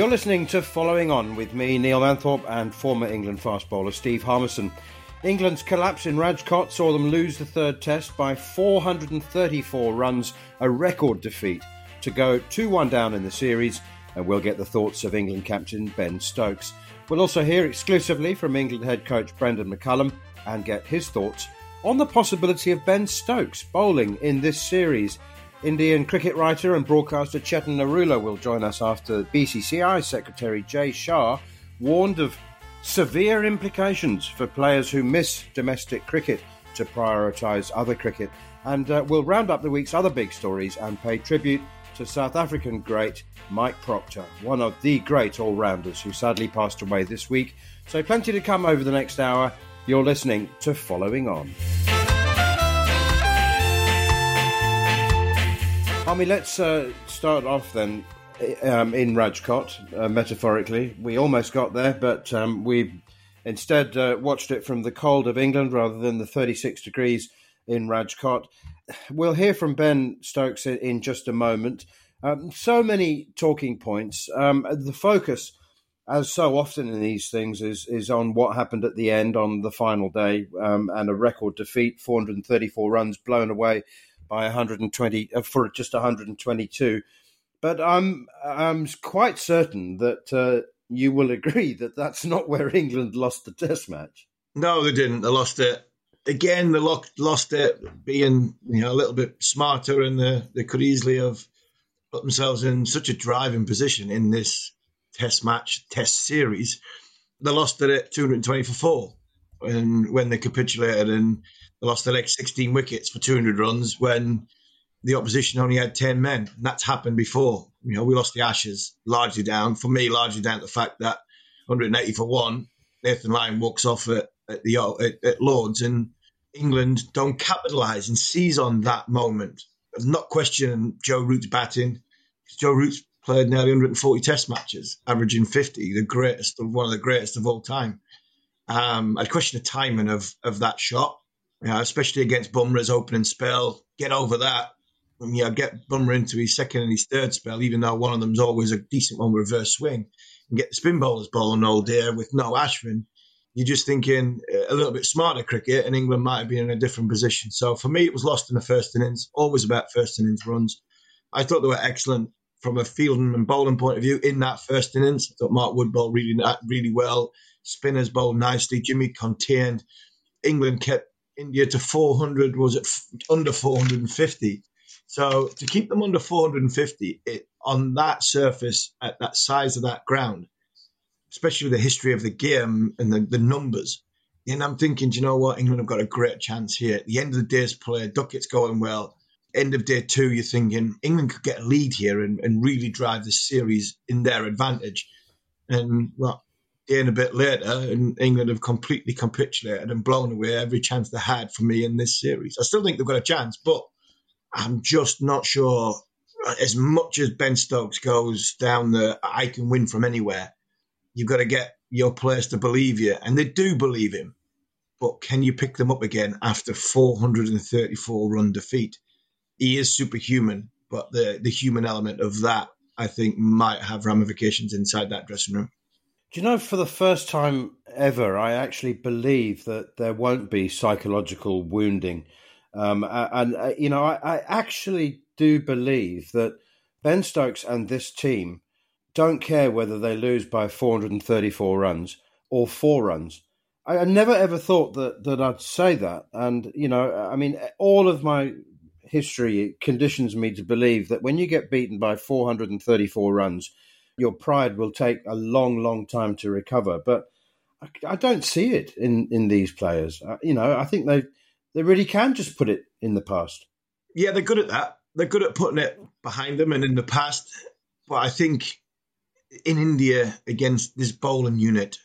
You're listening to Following On with me, Neil Manthorp, and former England fast bowler Steve Harmison. England's collapse in Rajkot saw them lose the third test by 434 runs, a record defeat, to go 2 1 down in the series, and we'll get the thoughts of England captain Ben Stokes. We'll also hear exclusively from England head coach Brendon McCullum and get his thoughts on the possibility of Ben Stokes bowling in this series. Indian cricket writer and broadcaster Chetan Narula will join us after BCCI Secretary Jay Shah warned of severe implications for players who miss domestic cricket to prioritise other cricket. And uh, we'll round up the week's other big stories and pay tribute to South African great Mike Procter, one of the great all rounders who sadly passed away this week. So, plenty to come over the next hour. You're listening to Following On. I mean, let's uh, start off then um, in Rajkot, uh, metaphorically. We almost got there, but um, we instead uh, watched it from the cold of England rather than the 36 degrees in Rajkot. We'll hear from Ben Stokes in just a moment. Um, so many talking points. Um, the focus, as so often in these things, is is on what happened at the end on the final day um, and a record defeat, 434 runs blown away by 120 uh, for just 122. But I'm I'm quite certain that uh, you will agree that that's not where England lost the Test match. No, they didn't. They lost it again. They lost it being you know a little bit smarter, and they, they could easily have put themselves in such a driving position in this Test match, Test series. They lost it at 220 for four, and when they capitulated and they lost the next 16 wickets for 200 runs when the opposition only had 10 men. And that's happened before. You know, we lost the Ashes largely down, for me, largely down to the fact that 180 for one, Nathan Lyon walks off at, at the at, at Lords and England don't capitalise and seize on that moment. I'm not questioning Joe Root's batting. Joe Root's played nearly 140 test matches, averaging 50, the greatest of one of the greatest of all time. Um, I'd question the timing of, of that shot you know, especially against Bumrah's opening spell. Get over that. And, you know, get Bumrah into his second and his third spell, even though one of them's always a decent one with reverse swing, and get the spin bowlers bowling all day with no Ashwin. You're just thinking uh, a little bit smarter cricket, and England might have been in a different position. So for me, it was lost in the first innings. Always about first innings runs. I thought they were excellent from a fielding and bowling point of view in that first innings. I thought Mark Wood bowled really, really well. Spinners bowled nicely. Jimmy contained. England kept India to 400 was it under 450. So to keep them under 450 it, on that surface at that size of that ground, especially with the history of the game and the, the numbers, and I'm thinking, do you know what? England have got a great chance here. At the end of the day's play, Duckett's going well. End of day two, you're thinking England could get a lead here and, and really drive the series in their advantage. And well, and a bit later, and England have completely capitulated and blown away every chance they had for me in this series. I still think they've got a chance, but I'm just not sure. Uh, as much as Ben Stokes goes down the I can win from anywhere, you've got to get your players to believe you, and they do believe him. But can you pick them up again after 434 run defeat? He is superhuman, but the the human element of that I think might have ramifications inside that dressing room. Do you know, for the first time ever, I actually believe that there won't be psychological wounding. Um, and, uh, you know, I, I actually do believe that Ben Stokes and this team don't care whether they lose by 434 runs or four runs. I, I never ever thought that, that I'd say that. And, you know, I mean, all of my history conditions me to believe that when you get beaten by 434 runs, your pride will take a long, long time to recover. But I, I don't see it in, in these players. Uh, you know, I think they they really can just put it in the past. Yeah, they're good at that. They're good at putting it behind them and in the past. But I think in India against this bowling unit,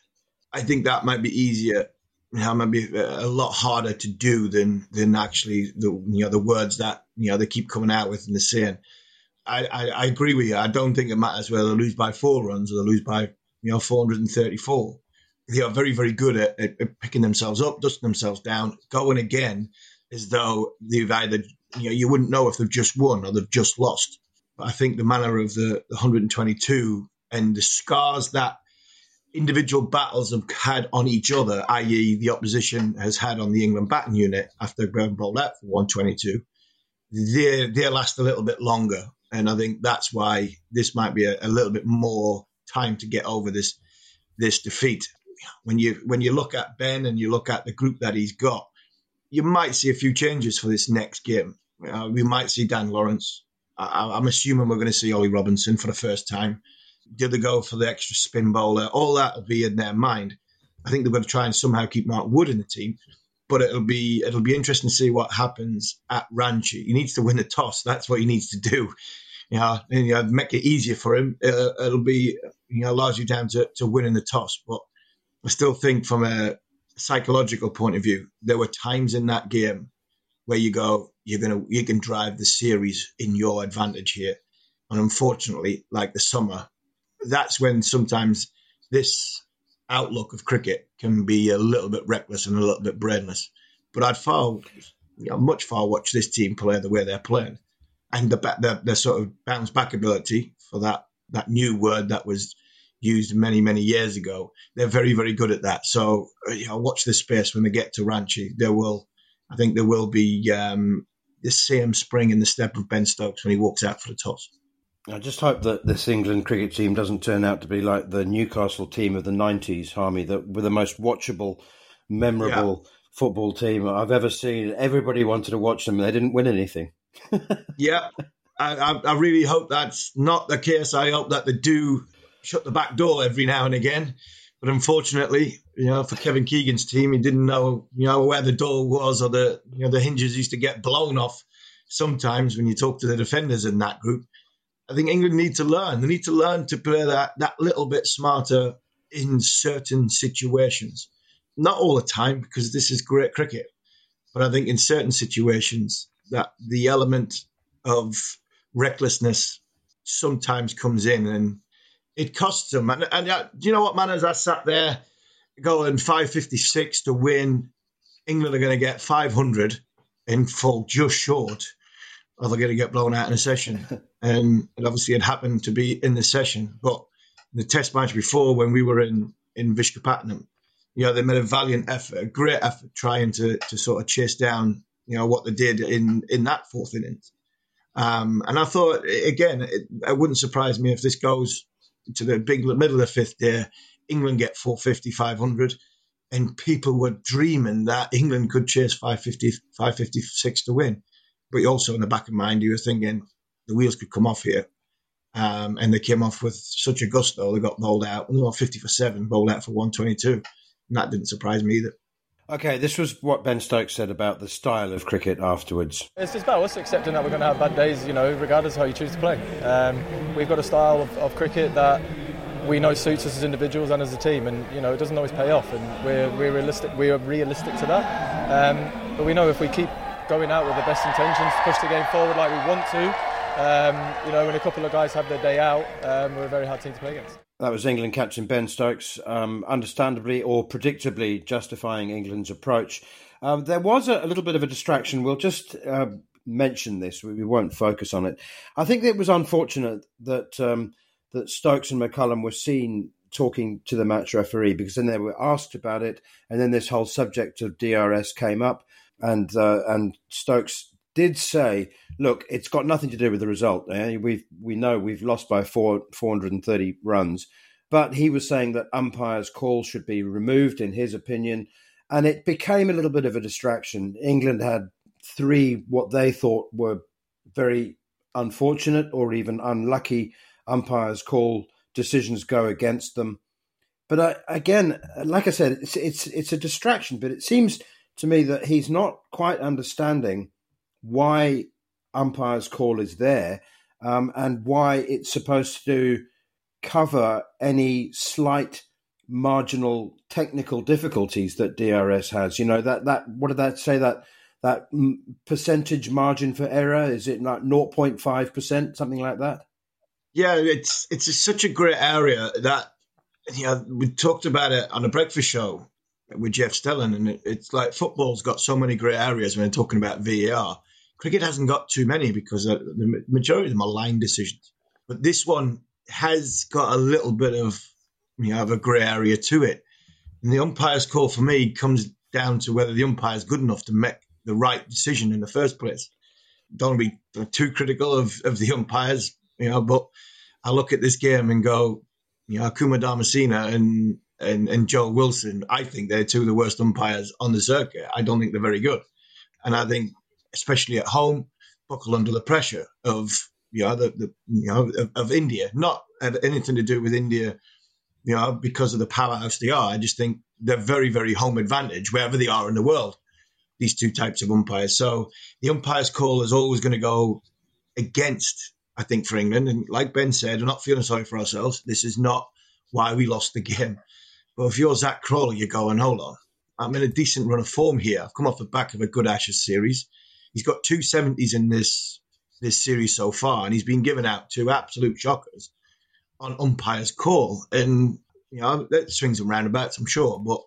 I think that might be easier. Know, might be a lot harder to do than than actually the you know the words that you know they keep coming out with and the saying. I, I, I, agree with you. I don't think it matters whether they lose by four runs or they lose by you know 434. They are very very good at, at, picking themselves up, dusting themselves down, going again as though they've either you know you wouldn't know if they've just won or they've just lost. But I think the manner of the, the 122 and the scars that individual battles have had on each other, i.e., the opposition has had on the England batting unit after going bowled out for 122, they they last a little bit longer, and I think that's why this might be a, a little bit more time to get over this this defeat. When you when you look at Ben and you look at the group that he's got, you might see a few changes for this next game. Uh, we might see Dan Lawrence. I, am assuming we're going to see Ollie Robinson for the first time. Did they go for the extra spin bowler? All that will be in their mind. I think they're going to try and somehow keep Mark Wood in the team, but it'll be it'll be interesting to see what happens at Ranchi. He needs to win the toss. That's what he needs to do. You know, and, you know make it easier for him. Uh, it'll be you know largely down to, to winning the toss. But I still think from a psychological point of view, there were times in that game where you go, you're gonna you can drive the series in your advantage here. And unfortunately, like the summer, that's when sometimes this outlook of cricket can be a little bit reckless and a little bit brainless. But I'd far, you know, much far watch this team play the way they're playing, and the, the the sort of bounce back ability for that that new word that was used many many years ago. They're very very good at that. So you know, watch this space when they get to Ranchi. There will, I think, there will be um, the same spring in the step of Ben Stokes when he walks out for the toss. I just hope that this England cricket team doesn't turn out to be like the Newcastle team of the 90s, Harmy, that were the most watchable, memorable yeah. football team I've ever seen. Everybody wanted to watch them. They didn't win anything. yeah, I, I, really hope that's not the case. I hope that they do shut the back door every now and again. But unfortunately, you know, for Kevin Keegan's team, he didn't know, you know, where the door was or the, you know, the hinges used to get blown off sometimes when you talk to the defenders in that group. I think England need to learn. They need to learn to play that, that little bit smarter in certain situations. Not all the time, because this is great cricket. But I think in certain situations that the element of recklessness sometimes comes in and it costs them. And, and uh, do you know what, man? As I sat there going 556 to win, England are going to get 500 and fall just short or they're going to get blown out in a session. and it obviously had happened to be in the session. But the test match before, when we were in, in Visakhapatnam, you know, they made a valiant effort, a great effort trying to, to sort of chase down, you know, what they did in, in that fourth innings. Um, and I thought, again, it, it, wouldn't surprise me if this goes to the big middle of the fifth day, England get 450, 500, and people were dreaming that England could chase 550, 556 to win. But also in the back of mind, you were thinking the wheels could come off here. Um, and they came off with such a gusto. They got bowled out. They were 50 for seven, bowled out for 122. And that didn't surprise me either. Okay, this was what Ben Stokes said about the style of cricket afterwards. It's just about us accepting that we're going to have bad days, you know, regardless of how you choose to play. Um, we've got a style of, of, cricket that we know suits us as individuals and as a team, and you know it doesn't always pay off, and we're, we're realistic. We're realistic to that. Um, but we know if we keep going out with the best intentions to push the game forward like we want to. Um, you know, when a couple of guys have their day out, um, we're a very hard team to play against. That was England captain Ben Stokes, um, understandably or predictably justifying England's approach. Um, there was a, a, little bit of a distraction. We'll just uh, mention this. We, we, won't focus on it. I think it was unfortunate that um, that Stokes and McCullum were seen talking to the match referee because then they were asked about it, and then this whole subject of DRS came up, and uh, and Stokes did say, "Look, it's got nothing to do with the result. Eh? We we know we've lost by four four hundred and thirty runs." But he was saying that umpires' calls should be removed, in his opinion, and it became a little bit of a distraction. England had three what they thought were very unfortunate or even unlucky umpires call decisions go against them. But I, again, like I said, it's it's it's a distraction. But it seems to me that he's not quite understanding why umpires call is there um, and why it's supposed to cover any slight marginal technical difficulties that DRS has. You know that that what did that say that that percentage margin for error is it like 0.5 percent something like that? Yeah, it's it's such a great area that you know we talked about it on a breakfast show with Jeff Stelling, and it, it's like football's got so many great areas when they're talking about VAR. Cricket hasn't got too many because the majority of them are line decisions, but this one has got a little bit of you know of a grey area to it. And the umpire's call for me comes down to whether the umpire is good enough to make the right decision in the first place. Don't be too critical of, of the umpires, you know, but I look at this game and go, you know, Kumar Dharmasena and, and, and Joe Wilson, I think they're two of the worst umpires on the circuit. I don't think they're very good. And I think, especially at home, buckle under the pressure of you know, the, the you know of, of, India. Not anything to do with India, you know, because of the powerhouse they are. I just think they're very, very home advantage wherever they are in the world. These two types of umpires. So the umpire's call is always going to go against, I think, for England. And like Ben said, we're not feeling sorry for ourselves. This is not why we lost the game. But if you're Zak Crawley, you're going, hold on. I'm in a decent run of form here. I've come off the back of a good Ashes series. He's got two seventies in this this series so far, and he's been given out two absolute shockers on umpire's call. And you know that swings and roundabouts, I'm sure, but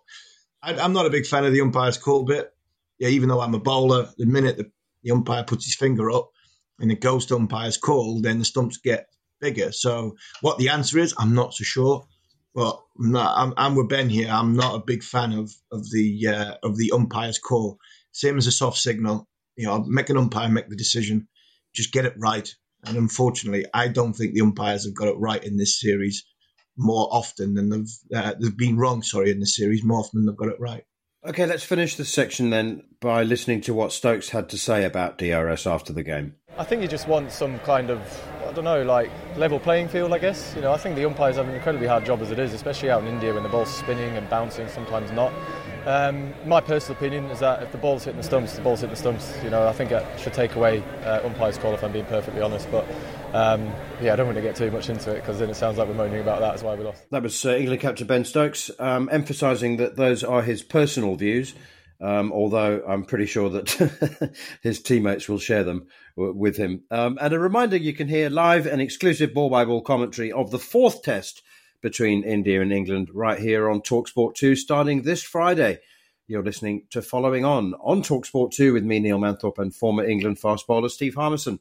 I, am not a big fan of the umpire's call bit. Yeah, even though I'm a bowler, the minute the, the umpire puts his finger up and it goes to umpire's call, then the stumps get bigger. So what the answer is, I'm not so sure. But I'm, I'm, I'm with Ben here. I'm not a big fan of of the uh, of the umpire's call. Same as a soft signal. You know, make an umpire make the decision just get it right. And unfortunately, I don't think the umpires have got it right in this series more often than they've uh, they've been wrong. Sorry, in the series more often than they've got it right. Okay, let's finish this section then by listening to what Stokes had to say about DRS after the game. I think you just want some kind of I don't know, like level playing field. I guess you know I think the umpires have an incredibly hard job as it is, especially out in India when the ball's spinning and bouncing, sometimes not. Um, my personal opinion is that if the ball's hitting the stumps, the ball's hitting the stumps. You know, I think it should take away uh, umpire's call if I'm being perfectly honest. But um, yeah, I don't want to get too much into it because then it sounds like we're moaning about that. That's why we lost. That was uh, England captain Ben Stokes um, emphasising that those are his personal views. Um, although I'm pretty sure that his teammates will share them w- with him. Um, and a reminder you can hear live and exclusive ball by ball commentary of the fourth test between India and England right here on Talksport 2 starting this Friday. You're listening to Following On on Talksport 2 with me, Neil Manthorp, and former England fast bowler Steve Harmison.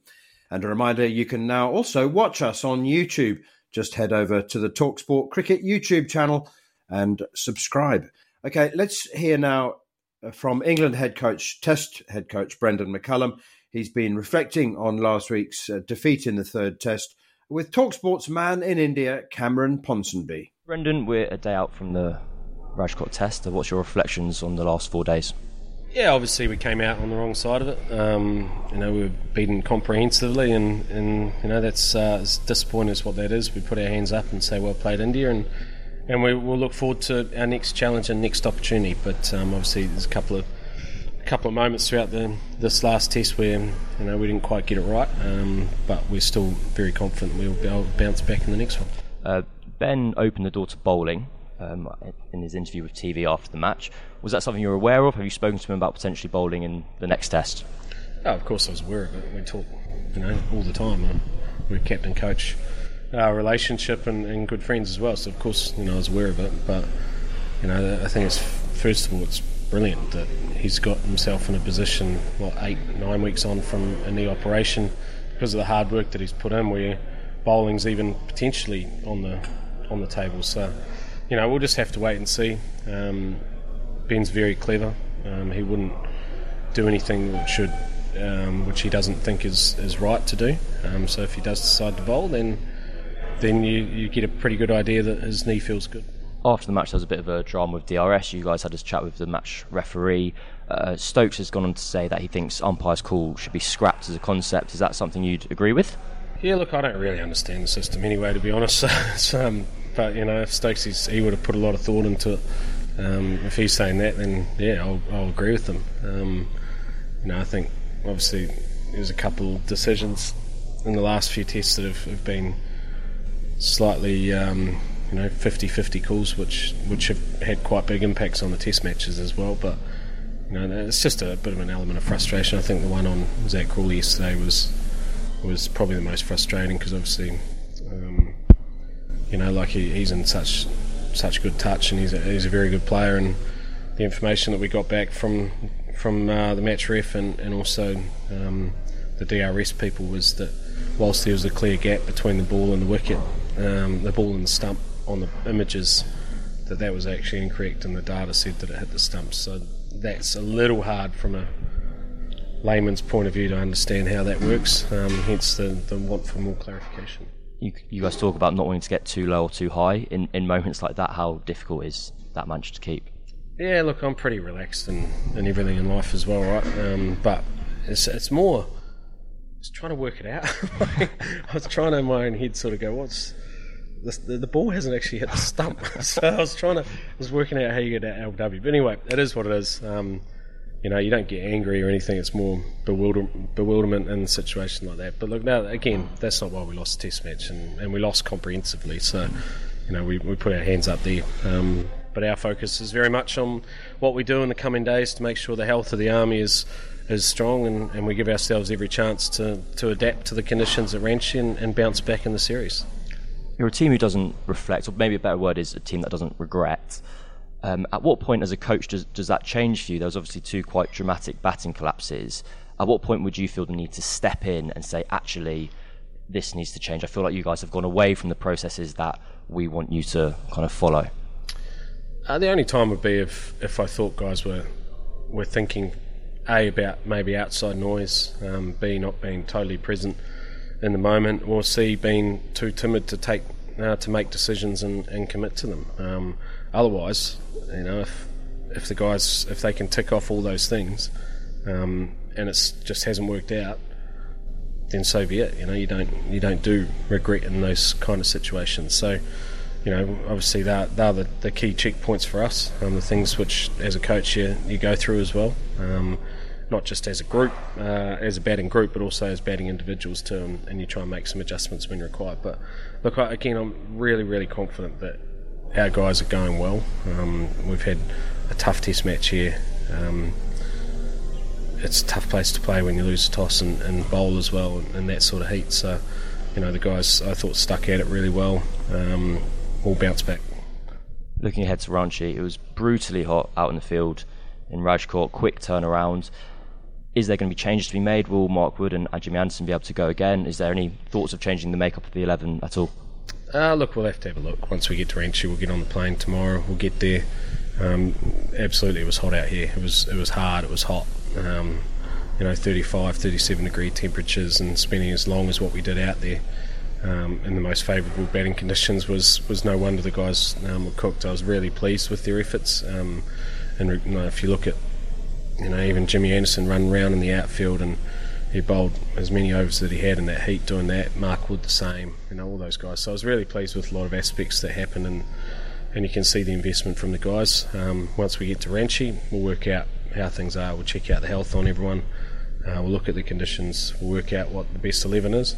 And a reminder you can now also watch us on YouTube. Just head over to the Talksport Cricket YouTube channel and subscribe. Okay, let's hear now from England head coach, Test head coach Brendon McCullum. He's been reflecting on last week's uh, defeat in the third Test with Talksport's man in India, Cameron Ponsonby. Brendan, we're a day out from the Rajkot test. What's your reflections on the last four days? Yeah, obviously we came out on the wrong side of it. Um, you know, we were beaten comprehensively, and, and you know that's uh, as disappointing as what that is. We put our hands up and say, "Well played, India," and and we, will look forward to our next challenge and next opportunity. But um, obviously, there's a couple of a couple of moments throughout the, this last test where you know we didn't quite get it right, um, but we're still very confident we'll be able to bounce back in the next one. Uh, ben opened the door to bowling um, in his interview with TV after the match. Was that something you were aware of? Have you spoken to him about potentially bowling in the next test? Oh, of course I was aware of it. We talk, you know, all the time. Uh, we're captain coach, our relationship and, and good friends as well. So of course, you know, I was aware of it. But you know, I think it's first of all, it's brilliant that he's got himself in a position, what, eight, nine weeks on from a knee operation because of the hard work that he's put in, where bowling's even potentially on the on the table. So, you know, we'll just have to wait and see. Um, Ben's very clever. Um, he wouldn't do anything that should, um, which he doesn't think is, is right to do. Um, so if he does decide to bowl, then then you, you get a pretty good idea that his knee feels good. After the match, there was a bit of a drama with DRS. You guys had a chat with the match referee. Uh, Stokes has gone on to say that he thinks umpire's call should be scrapped as a concept. Is that something you'd agree with? Yeah, look, I don't really understand the system anyway, to be honest. um, but you know, if Stokes he would have put a lot of thought into it. Um, if he's saying that, then yeah, I'll, I'll agree with him. Um, you know, I think obviously there's a couple of decisions in the last few tests that have, have been slightly, um, you know, 50-50 calls, which which have had quite big impacts on the test matches as well. But you know, it's just a bit of an element of frustration. I think the one on Zak Crawley yesterday was was probably the most frustrating because obviously, you know, like he, he's in such such good touch and he's a, he's a very good player and the information that we got back from from uh, the match ref and, and also um, the DRS people was that whilst there was a clear gap between the ball and the wicket, um, the ball and the stump on the images, that that was actually incorrect and the data said that it hit the stump. So that's a little hard from a layman's point of view to understand how that works, um, hence the, the want for more clarification. You, you guys talk about not wanting to get too low or too high. In, in moments like that, how difficult is that mantra to keep? Yeah, look, I'm pretty relaxed and, and everything in life as well, right? Um, but it's, it's more just trying to work it out. I was trying to in my own head sort of go, what's the, the, ball hasn't actually hit the stump. so I was trying to, I was working out how you get that LW. But anyway, it is what it is. Um, you know, you don't get angry or anything. It's more bewilder- bewilderment in a situation like that. But look, now again, that's not why we lost the Test match, and, and we lost comprehensively. So, you know, we, we put our hands up there. Um, but our focus is very much on what we do in the coming days to make sure the health of the army is is strong, and, and we give ourselves every chance to, to adapt to the conditions at Ranchi and, and bounce back in the series. You're a team who doesn't reflect, or maybe a better word is a team that doesn't regret. Um, at what point, as a coach, does, does that change for you? There was obviously two quite dramatic batting collapses. At what point would you feel the need to step in and say, actually, this needs to change? I feel like you guys have gone away from the processes that we want you to kind of follow. Uh, the only time would be if, if I thought guys were were thinking a about maybe outside noise, um, b not being totally present in the moment, or c being too timid to take uh, to make decisions and, and commit to them. Um, otherwise, you know, if if the guys if they can tick off all those things, um, and it just hasn't worked out, then so be it. You know, you don't you don't do regret in those kind of situations. So, you know, obviously they're, they're the, the key checkpoints for us, um, the things which as a coach you you go through as well. Um, not just as a group, uh, as a batting group, but also as batting individuals too, and, and, you try and make some adjustments when required. But look, again, I'm really, really confident that our guys are going well. Um, we've had a tough test match here. Um, it's a tough place to play when you lose a toss and, and bowl as well in that sort of heat. So, you know, the guys I thought stuck at it really well. Um, all bounced back. Looking ahead to Ranchi, it was brutally hot out in the field in Rajkot. Quick turnaround. Is there going to be changes to be made? Will Mark Wood and Jimmy Anderson be able to go again? Is there any thoughts of changing the makeup of the 11 at all? Uh, look, we'll have to have a look. Once we get to Ranchi, we'll get on the plane tomorrow. We'll get there. Um, absolutely, it was hot out here. It was it was hard. It was hot. Um, you know, 35, 37 degree temperatures, and spending as long as what we did out there um, in the most favourable batting conditions was was no wonder the guys um, were cooked. I was really pleased with their efforts. Um, and you know, if you look at you know even Jimmy Anderson run around in the outfield and he bowled as many overs that he had in that heat doing that. Mark Wood the same, you know, all those guys. So I was really pleased with a lot of aspects that happened, and and you can see the investment from the guys. Um, once we get to Ranchi, we'll work out how things are. We'll check out the health on everyone. Uh, we'll look at the conditions. We'll work out what the best eleven is,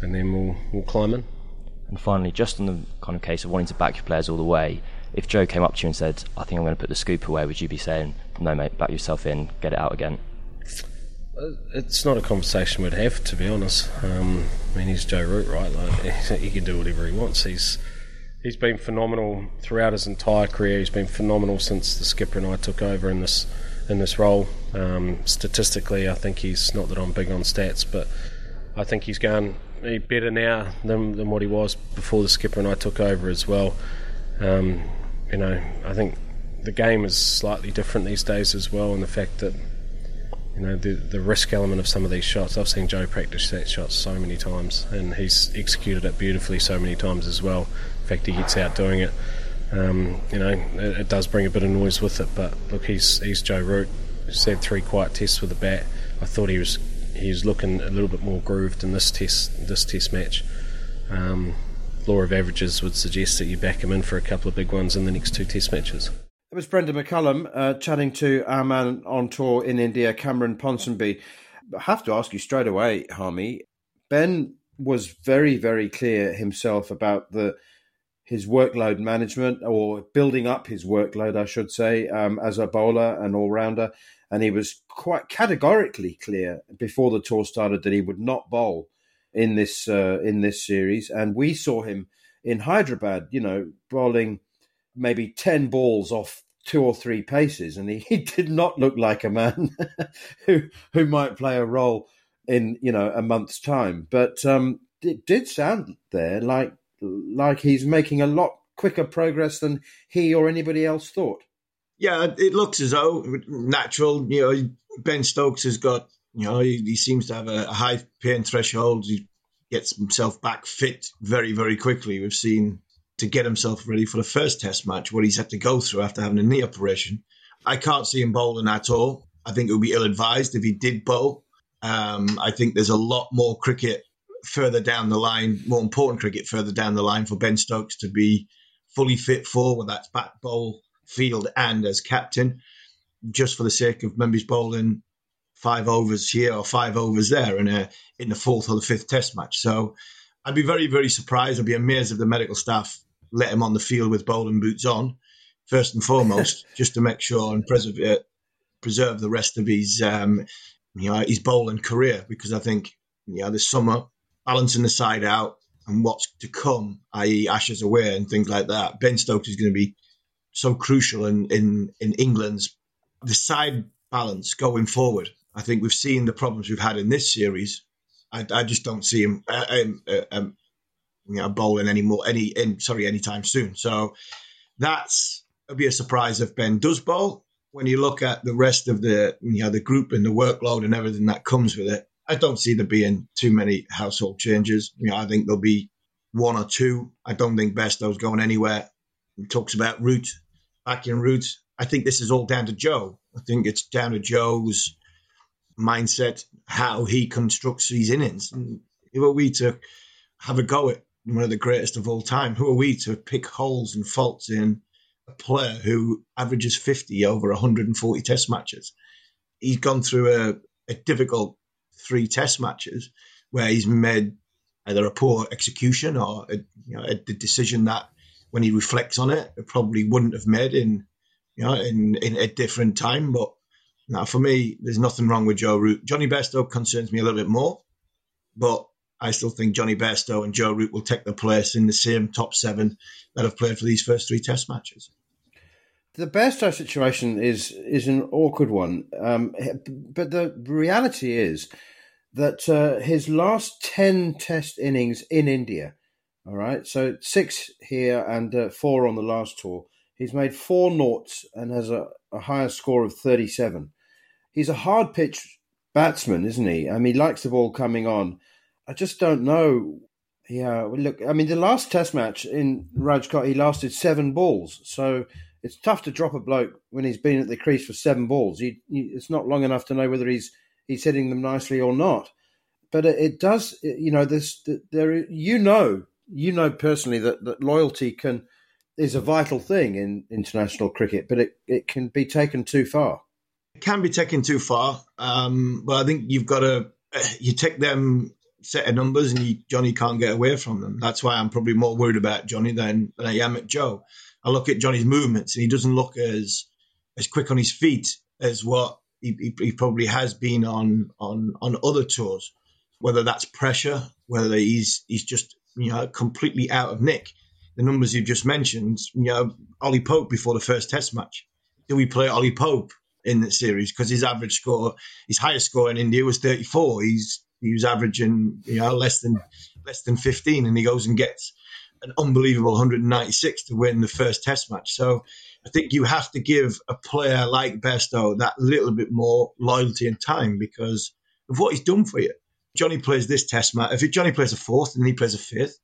and then we'll we'll climb in. And finally, just on the kind of case of wanting to back your players all the way, if Joe came up to you and said, "I think I'm going to put the scoop away," would you be saying, "No, mate, back yourself in, get it out again"? Uh, it's not a conversation we'd have, to be honest. Um, I mean, he's Joe Root, right? Like, he can do whatever he wants. He's he's been phenomenal throughout his entire career. He's been phenomenal since the skipper and I took over in this in this role. Um, statistically, I think he's not that I'm big on stats, but I think he's going better now than, than what he was before the skipper and I took over as well. Um, you know, I think the game is slightly different these days as well, and the fact that you know the the risk element of some of these shots. I've seen Joe practice that shot so many times, and he's executed it beautifully so many times as well. In fact, he gets out doing it. Um, you know, it, it, does bring a bit of noise with it, but look, he's he's Joe Root. He's had three quiet tests with the bat. I thought he was he's looking a little bit more grooved in this test this test match. Um, law of averages would suggest that you back him in for a couple of big ones in the next two test matches. It was Brendon McCullum uh, chatting to our man on tour in India, Cameron Ponsonby. I have to ask you straight away, Harmy. Ben was very, very clear himself about the his workload management or building up his workload, I should say, um, as a bowler and all rounder. And he was quite categorically clear before the tour started that he would not bowl in this uh, in this series. And we saw him in Hyderabad, you know, bowling maybe 10 balls off two or three paces, and he, he did not look like a man who who might play a role in you know a month's time. But um, it did sound there like like he's making a lot quicker progress than he or anybody else thought. Yeah, it looks as though natural. You know, Ben Stokes has got you know he, he seems to have a, a high pain threshold. He gets himself back fit very very quickly. We've seen to get himself ready for the first test match, what he's had to go through after having a knee operation. I can't see him bowling at all. I think it would be ill advised if he did bowl. Um, I think there's a lot more cricket further down the line, more important cricket further down the line for Ben Stokes to be fully fit for, whether that's bat bowl, field, and as captain, just for the sake of members bowling five overs here or five overs there in a in the fourth or the fifth test match. So I'd be very, very surprised. I'd be amazed if the medical staff let him on the field with bowling boots on, first and foremost, just to make sure and preserve uh, preserve the rest of his um, you know his bowling career. Because I think you know this summer balancing the side out and what's to come, i.e. Ashes away and things like that. Ben Stokes is going to be so crucial in in in England's the side balance going forward. I think we've seen the problems we've had in this series. I, I just don't see him. Uh, um, uh, um, you know, bowling anymore, any, in, sorry, anytime soon. So that's it'll be a surprise if Ben does bowl. When you look at the rest of the, you know, the group and the workload and everything that comes with it, I don't see there being too many household changes. You know, I think there'll be one or two. I don't think Bairstow's going anywhere. He talks about Root, back in Root. I think this is all down to Joe. I think it's down to Joe's mindset, how he constructs these innings. Who are we to have a go at one of the greatest of all time. Who are we to pick holes and faults in a player who averages 50 over 140 test matches? He's gone through a, a difficult three test matches where he's made either a poor execution or a, you know, a, a decision that when he reflects on it, it probably wouldn't have made in you know in, in a different time. But now for me, there's nothing wrong with Joe Root. Jonny Bairstow concerns me a little bit more, but I still think Jonny Bairstow and Joe Root will take their place in the same top seven that have played for these first three Test matches. The Bairstow situation is is an awkward one, um, but the reality is that uh, his last ten Test innings in India, all right, so six here and uh, four on the last tour. He's made four noughts and has a, a higher score of thirty-seven. He's a hard pitch batsman, isn't he? I mean, he likes the ball coming on I just don't know. Yeah, look, I mean, the last Test match in Rajkot, he lasted seven balls, so it's tough to drop a bloke when he's been at the crease for seven balls. It's not long enough to know whether he's he's hitting them nicely or not. But it, it does, you know, this there. You know, you know personally that, that loyalty can is a vital thing in international cricket, but it, it can be taken too far. It can be taken too far, um, but I think you've got to you take them set of numbers, and he, Jonny can't get away from them. That's why I'm probably more worried about Jonny than, than I am at Joe. I look at Jonny's movements, and he doesn't look as as quick on his feet as what he, he, he probably has been on on on other tours. Whether that's pressure, whether he's he's just you know completely out of nick. The numbers you've just mentioned, you know, Ollie Pope before the first Test match. Do we play Ollie Pope in the series because his average score, his highest score in India was 34. He's he was averaging you know less than less than 15 and he goes and gets an unbelievable 196 to win the first test match. So I think you have to give a player like Bairstow that little bit more loyalty and time because of what he's done for you. Jonny plays this test match. If Jonny plays a fourth and he plays a fifth,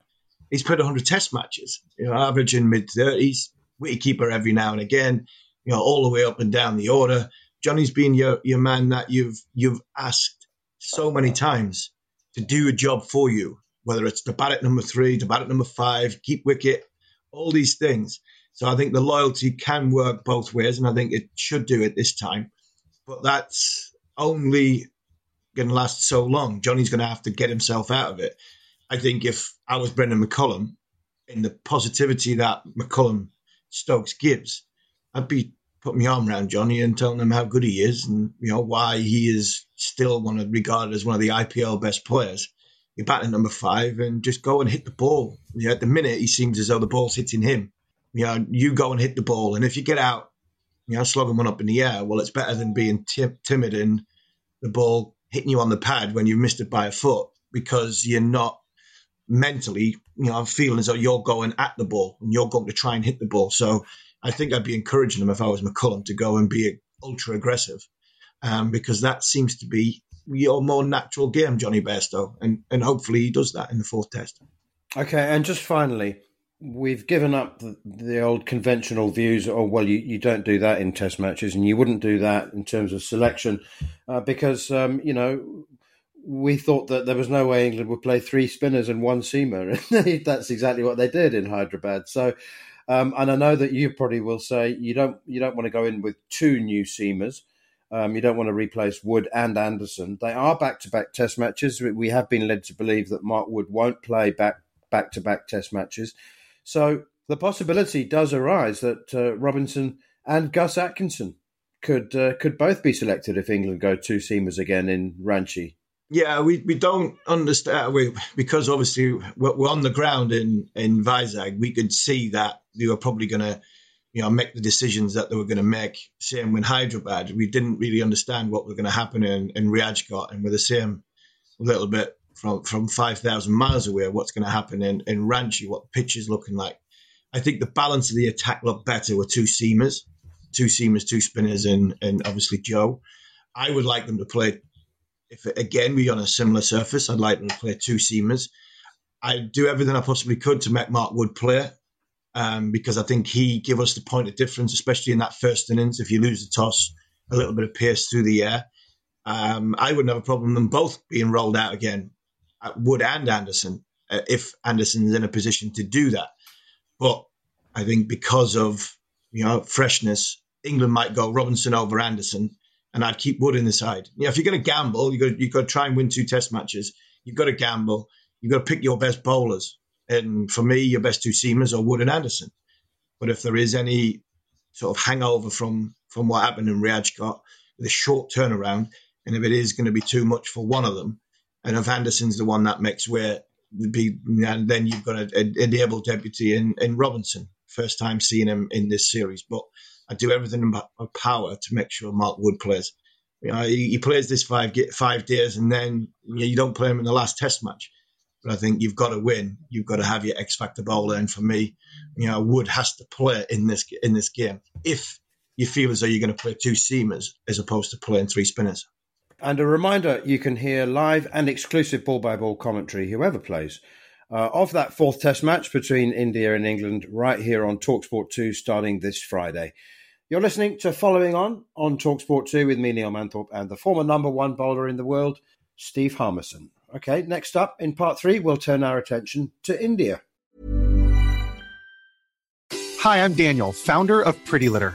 he's played 100 test matches, you know, averaging mid 30s, witty keeper every now and again, you know, all the way up and down the order. Jonny's been your, your man that you've you've asked so many times to do a job for you, whether it's the bat at number three, the bat at number five, keep wicket, all these things. So I think the loyalty can work both ways, and I think it should do it this time. But that's only going to last so long. Jonny's going to have to get himself out of it. I think if I was Brendon McCullum, in the positivity that McCullum Stokes gives, I'd be putting my arm around Jonny and telling him how good he is and you know why he is still one of regarded as one of the IPL best players. You're batting number five and just go and hit the ball. You know, at the minute, he seems as though the ball's hitting him. You know, you go and hit the ball, and if you get out, you know, slogging one up in the air, well, it's better than being t- timid and the ball hitting you on the pad when you've missed it by a foot because you're not mentally, you know, feeling as though you're going at the ball and you're going to try and hit the ball. So I think I'd be encouraging him if I was McCullum to go and be ultra aggressive um, because that seems to be your more natural game, Jonny Bairstow, and and hopefully he does that in the fourth test. Okay, and just finally, we've given up the, the old conventional views. Oh well, you, you don't do that in Test matches, and you wouldn't do that in terms of selection, uh, because um, you know we thought that there was no way England would play three spinners and one seamer. and That's exactly what they did in Hyderabad. So, um, and I know that you probably will say you don't you don't want to go in with two new seamers. Um, you don't want to replace Wood and Anderson. They are back to back Test matches. We have been led to believe that Mark Wood won't play back back to back Test matches. So the possibility does arise that uh, Robinson and Gus Atkinson could uh, could both be selected if England go two seamers again in Ranchi. Yeah, we, we don't understand we, because obviously we're on the ground in in Vizag. We could see that they were probably going to, you know, make the decisions that they were going to make. Same with Hyderabad, we didn't really understand what was going to happen in in Rajkot, and with the same little bit from from five thousand miles away, what's going to happen in in Ranchi, what the pitch is looking like. I think the balance of the attack looked better with two seamers, two seamers, two spinners, and and obviously Joe. I would like them to play if again we're on a similar surface, I'd like them to play two seamers. I'd do everything I possibly could to make Mark Wood play um, because I think he give us the point of difference, especially in that first innings. If you lose the toss, a little bit of pace through the air. Um, I wouldn't have a problem them both being rolled out again, Wood and Anderson, uh, if Anderson's in a position to do that. But I think because of you know freshness, England might go Robinson over Anderson and I'd keep Wood in the side. You know, if you're going to gamble, you got you've got to try and win two Test matches. You've got to gamble. You've got to pick your best bowlers, and for me, your best two seamers are Wood and Anderson. But if there is any sort of hangover from from what happened in Rajkot with a short turnaround, and if it is going to be too much for one of them, and if Anderson's the one that makes where be, and then you've got a, a, a able deputy in, in Robinson. First time seeing him in this series, but I do everything in my power to make sure Mark Wood plays. You know, he, he plays this five five days, and then you, know, you don't play him in the last Test match. But I think you've got to win. You've got to have your X factor bowler, and for me, you know, Wood has to play in this in this game if you feel as though you're going to play two seamers as opposed to playing three spinners. And a reminder, you can hear live and exclusive ball by ball commentary, whoever plays, uh, of that fourth Test match between India and England, right here on Talksport Two, starting this Friday. You're listening to Following On on Talksport 2 with me, Neil Manthorp, and the former number one bowler in the world, Steve Harmison. Okay, next up in part three, we'll turn our attention to India. Hi, I'm Daniel, founder of Pretty Litter.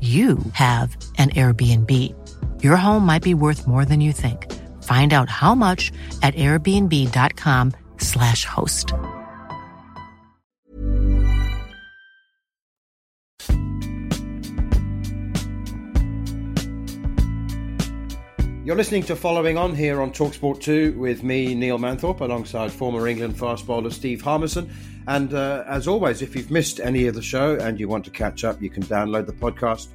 you have an Airbnb. Your home might be worth more than you think. Find out how much at airbnb.com/slash host. You're listening to Following On here on Talksport 2 with me, Neil Manthorp, alongside former England fast bowler Steve Harmison. And uh, as always, if you've missed any of the show and you want to catch up, you can download the podcast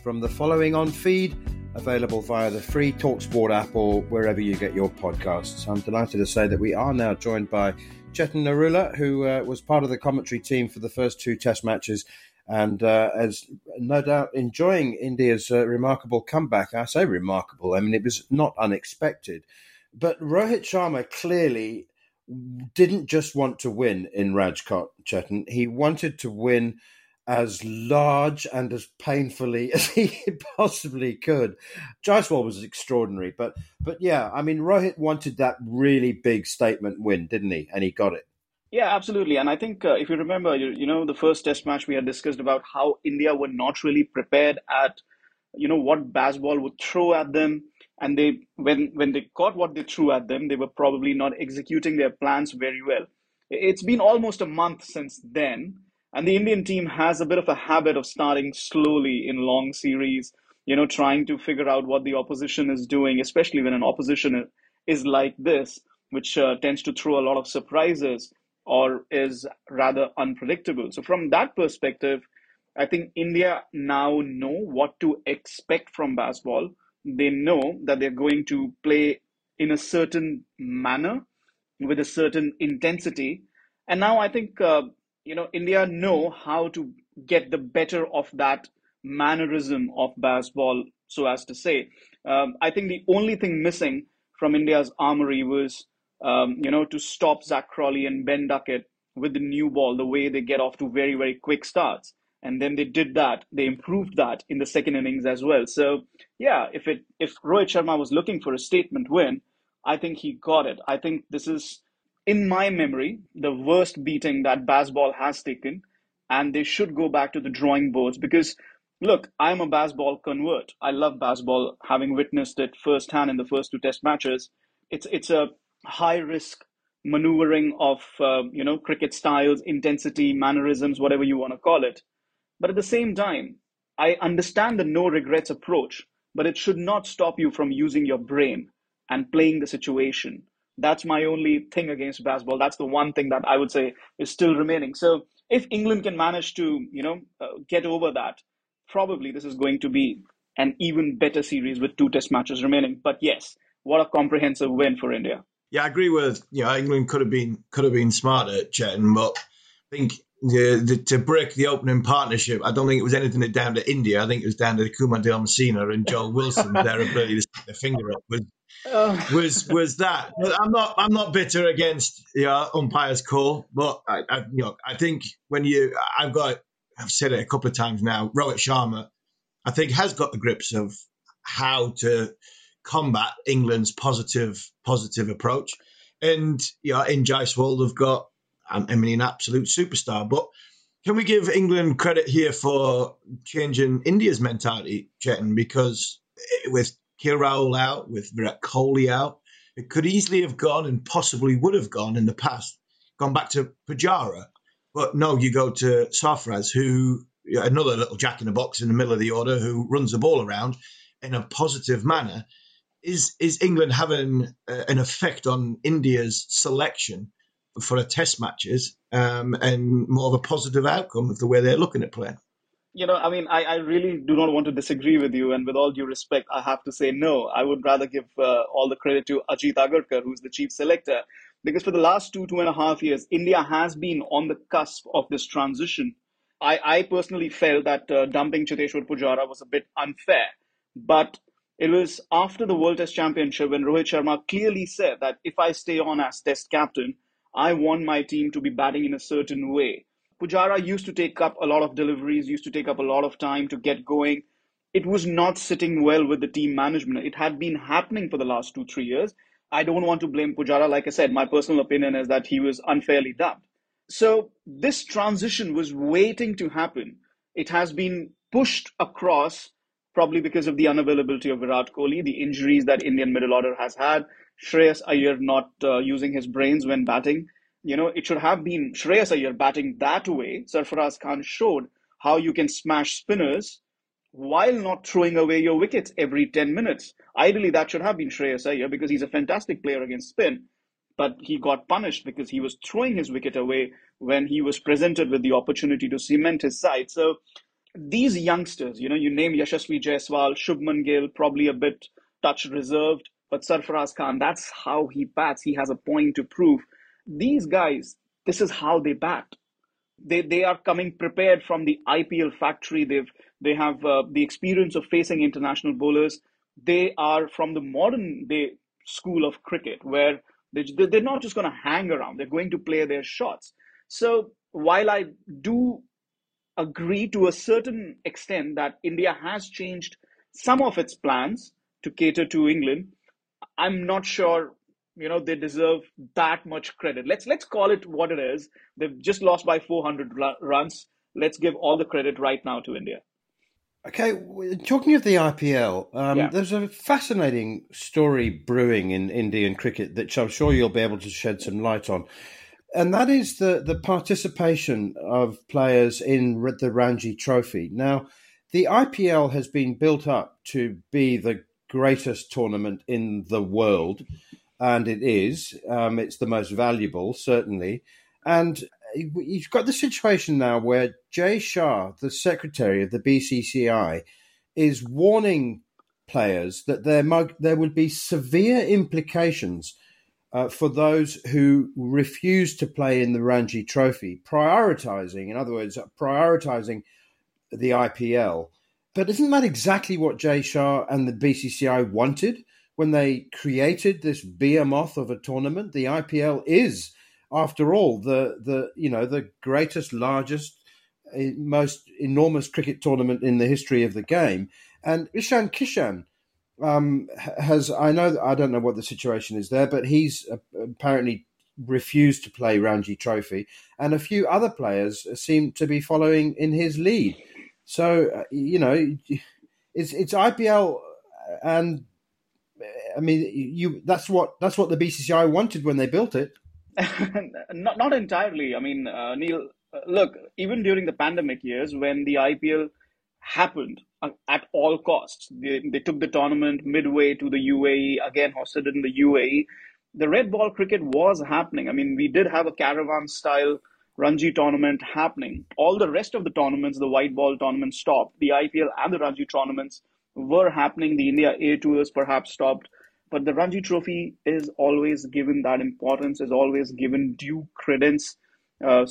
from the Following On feed, available via the free Talksport app or wherever you get your podcasts. I'm delighted to say that we are now joined by Chetan Narula, who uh, was part of the commentary team for the first two Test matches and uh, as no doubt enjoying India's uh, remarkable comeback. I say remarkable, I mean, it was not unexpected. But Rohit Sharma clearly didn't just want to win in Rajkot, Chetan. He wanted to win as large and as painfully as he possibly could. Jaiswal was extraordinary, but but yeah, I mean Rohit wanted that really big statement win, didn't he? And he got it. Yeah, absolutely. And I think uh, if you remember, you, you know, the first test match we had discussed about how India were not really prepared at, you know, what Bazball would throw at them. And they, when, when they caught what they threw at them, they were probably not executing their plans very well. It's been almost a month since then. And the Indian team has a bit of a habit of starting slowly in long series, you know, trying to figure out what the opposition is doing, especially when an opposition is like this, which uh, tends to throw a lot of surprises or is rather unpredictable. So from that perspective, I think India now know what to expect from Bazball. They know that they're going to play in a certain manner with a certain intensity. And now I think uh, you know India know how to get the better of that mannerism of Bazball, so as to say. Um, I think the only thing missing from India's armory was um, you know, to stop Zak Crawley and Ben Duckett with the new ball, the way they get off to very, very quick starts. And then they did that. They improved that in the second innings as well. So yeah, if it if Rohit Sharma was looking for a statement win, I think he got it. I think this is, in my memory, the worst beating that Bazball has taken, and they should go back to the drawing boards because look, I'm a Bazball convert. I love Bazball, having witnessed it firsthand in the first two Test matches. It's it's a high risk maneuvering of uh, you know cricket styles intensity mannerisms whatever you want to call it but at the same time i understand the no regrets approach but it should not stop you from using your brain and playing the situation. That's my only thing against Bazball that's the one thing that i would say is still remaining. So if england can manage to you know uh, get over that probably this is going to be an even better series with two test matches remaining. But yes what a comprehensive win for india. Yeah, I agree with you know England could have been could have been smarter, Chetan, but I think the, the, to break the opening partnership, I don't think it was anything that down to India. I think it was down to Kumar Dharmasena and Joel Wilson their ability to stick their finger up was oh. was was that. I'm not I'm not bitter against the you know, umpire's call, but I, I you know I think when you I've got I've said it a couple of times now. Rohit Sharma, I think has got the grips of how to combat England's positive positive approach. And you know, in Jaiswal, they've got I mean an absolute superstar. But can we give England credit here for changing India's mentality, Chetan? Because with Rahul out, with Virat Kohli out, it could easily have gone and possibly would have gone in the past, gone back to Pujara. But no, you go to Sarfaraz, who another little jack in the box in the middle of the order who runs the ball around in a positive manner. Is is England having uh, an effect on India's selection for a test matches um, and more of a positive outcome of the way they're looking at playing? You know, I mean, I, I really do not want to disagree with you, and with all due respect, I have to say no. I would rather give uh, all the credit to Ajit Agarkar, who's the chief selector, because for the last two, two and a half years, India has been on the cusp of this transition. I, I personally felt that uh, dumping Cheteshwar Pujara was a bit unfair, but it was after the World Test Championship when Rohit Sharma clearly said that if I stay on as Test captain, I want my team to be batting in a certain way. Pujara used to take up a lot of deliveries, used to take up a lot of time to get going. It was not sitting well with the team management. It had been happening for the last two, three years. I don't want to blame Pujara. Like I said, my personal opinion is that he was unfairly dubbed. So this transition was waiting to happen. It has been pushed across probably because of the unavailability of Virat Kohli, the injuries that Indian middle order has had, Shreyas Iyer not uh, using his brains when batting. You know, it should have been Shreyas Iyer batting that way. Sarfaraz Khan showed how you can smash spinners while not throwing away your wickets every 10 minutes. Ideally, that should have been Shreyas Iyer because he's a fantastic player against spin. But he got punished because he was throwing his wicket away when he was presented with the opportunity to cement his side. So these youngsters, you know, you name Yashasvi Jaiswal, Shubman Gill, probably a bit touch reserved, but Sarfaraz Khan, that's how he bats. He has a point to prove. These guys, this is how they bat. They, they are coming prepared from the IPL factory. They've they have uh, the experience of facing international bowlers. They are from the modern day school of cricket, where they, they're not just going to hang around. They're going to play their shots. So while I do agree to a certain extent that India has changed some of its plans to cater to England, I'm not sure you know they deserve that much credit. Let's let's call it what it is. They've just lost by 400 runs. Let's give all the credit right now to India. Okay, talking of the IPL, um, yeah. there's a fascinating story brewing in Indian cricket that I'm sure you'll be able to shed some light on. And that is the, the participation of players in the Ranji Trophy. Now, the IPL has been built up to be the greatest tournament in the world, and it is. Um, it's the most valuable, certainly. And you've got the situation now where Jay Shah, the secretary of the BCCI, is warning players that there there would be severe implications uh, for those who refuse to play in the Ranji Trophy, prioritizing, in other words, prioritizing the IPL. But isn't that exactly what Jay Shah and the BCCI wanted when they created this behemoth of a tournament? The IPL is after all, the the you know the greatest, largest, eh, most enormous cricket tournament in the history of the game. And Ishan Kishan um, has I know I don't know what the situation is there, but he's apparently refused to play Ranji Trophy, and a few other players seem to be following in his lead. So uh, you know, it's it's IPL, and I mean, you that's what that's what the BCCI wanted when they built it. not not entirely. I mean, uh, Neil, uh, look, even during the pandemic years when the IPL happened uh, at all costs, they, they took the tournament midway to the UAE, again hosted in the UAE. The red ball cricket was happening. I mean, we did have a caravan style Ranji tournament happening. All the rest of the tournaments, the white ball tournament stopped. The IPL and the Ranji tournaments were happening. The India A tours perhaps stopped. But the Ranji Trophy is always given that importance, is always given due credence. Uh,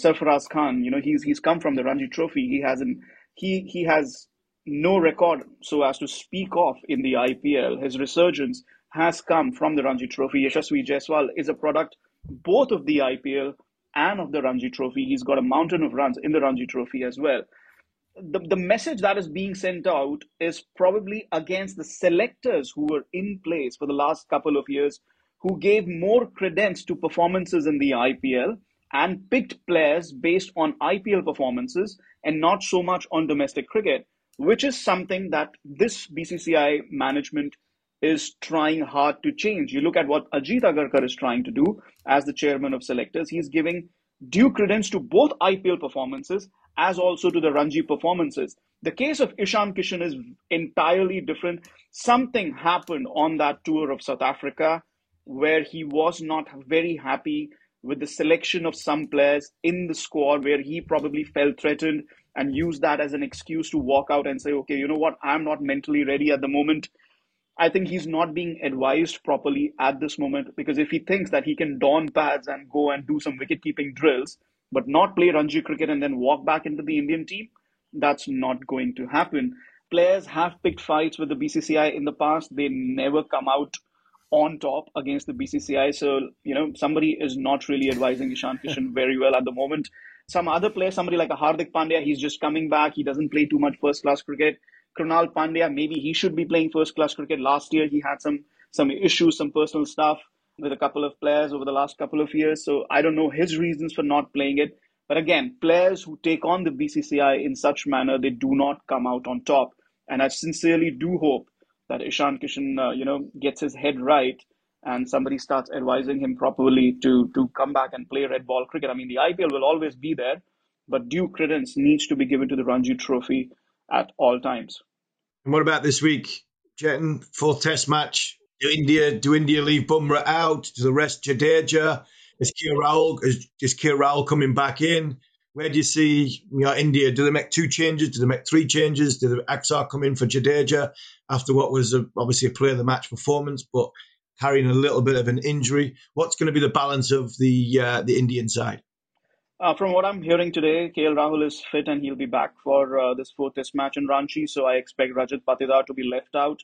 Khan, you know, he's he's come from the Ranji Trophy. He hasn't he he has no record so as to speak of in the IPL. His resurgence has come from the Ranji Trophy. Yashasvi Jaiswal is a product both of the IPL and of the Ranji Trophy. He's got a mountain of runs in the Ranji Trophy as well the, the message that is being sent out is probably against the selectors who were in place for the last couple of years who gave more credence to performances in the IPL and picked players based on IPL performances and not so much on domestic cricket, which is something that this BCCI management is trying hard to change. You look at what Ajit Agarkar is trying to do as the chairman of selectors. He's giving due credence to both IPL performances as also to the Ranji performances. The case of Ishan Kishan is entirely different. Something happened on that tour of South Africa where he was not very happy with the selection of some players in the squad where he probably felt threatened and used that as an excuse to walk out and say, okay, you know what, I'm not mentally ready at the moment. I think he's not being advised properly at this moment because if he thinks that he can don pads and go and do some wicket keeping drills, but not play Ranji cricket and then walk back into the Indian team, that's not going to happen. Players have picked fights with the BCCI in the past. They never come out on top against the BCCI. So, you know, somebody is not really advising Ishan Kishan very well at the moment. Some other player, somebody like a Hardik Pandya, he's just coming back. He doesn't play too much first class cricket. Krunal Pandya, maybe he should be playing first class cricket. Last year, he had some some issues, some personal stuff with a couple of players over the last couple of years. So I don't know his reasons for not playing it. But again, players who take on the BCCI in such manner, they do not come out on top. And I sincerely do hope that Ishan Kishan, uh, you know, gets his head right and somebody starts advising him properly to to come back and play red ball cricket. I mean, the IPL will always be there, but due credence needs to be given to the Ranji Trophy at all times. And what about this week, Chetan? Fourth Test match. Do India do India leave Bumrah out? Do the rest Jadeja? Is KL Rahul is, is KL Rahul coming back in? Where do you see you know, India? Do they make two changes? Do they make three changes? Do the come in for Jadeja after what was a, obviously a player of the match performance, but carrying a little bit of an injury? What's going to be the balance of the uh, the Indian side? Uh, from what I'm hearing today, KL Rahul is fit and he'll be back for uh, this fourth test match in Ranchi. So I expect Rajat Patidar to be left out.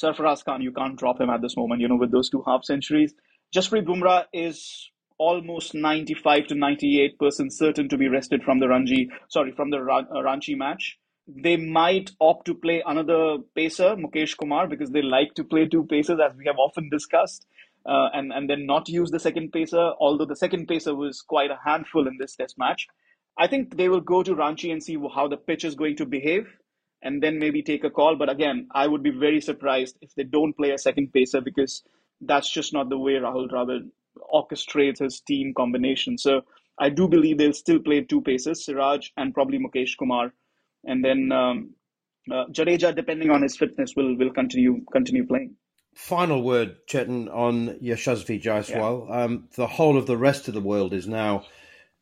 Sarfaraz Khan, you can't drop him at this moment, you know, with those two half centuries. Jasprit Bumrah is almost 95 to 98 percent certain to be rested from the Ranji, sorry, from the uh, Ranchi match. They might opt to play another pacer, Mukesh Kumar, because they like to play two pacers, as we have often discussed, uh, and and then not use the second pacer. Although the second pacer was quite a handful in this Test match, I think they will go to Ranchi and see how the pitch is going to behave, and then maybe take a call. But again, I would be very surprised if they don't play a second pacer because that's just not the way Rahul Dravid orchestrates his team combination. So I do believe they'll still play two paces, Siraj and probably Mukesh Kumar, and then um, uh, Jadeja, depending on his fitness, will will continue continue playing. Final word, Chetan, on Yashasvi Jaiswal. Yeah. Um, the whole of the rest of the world is now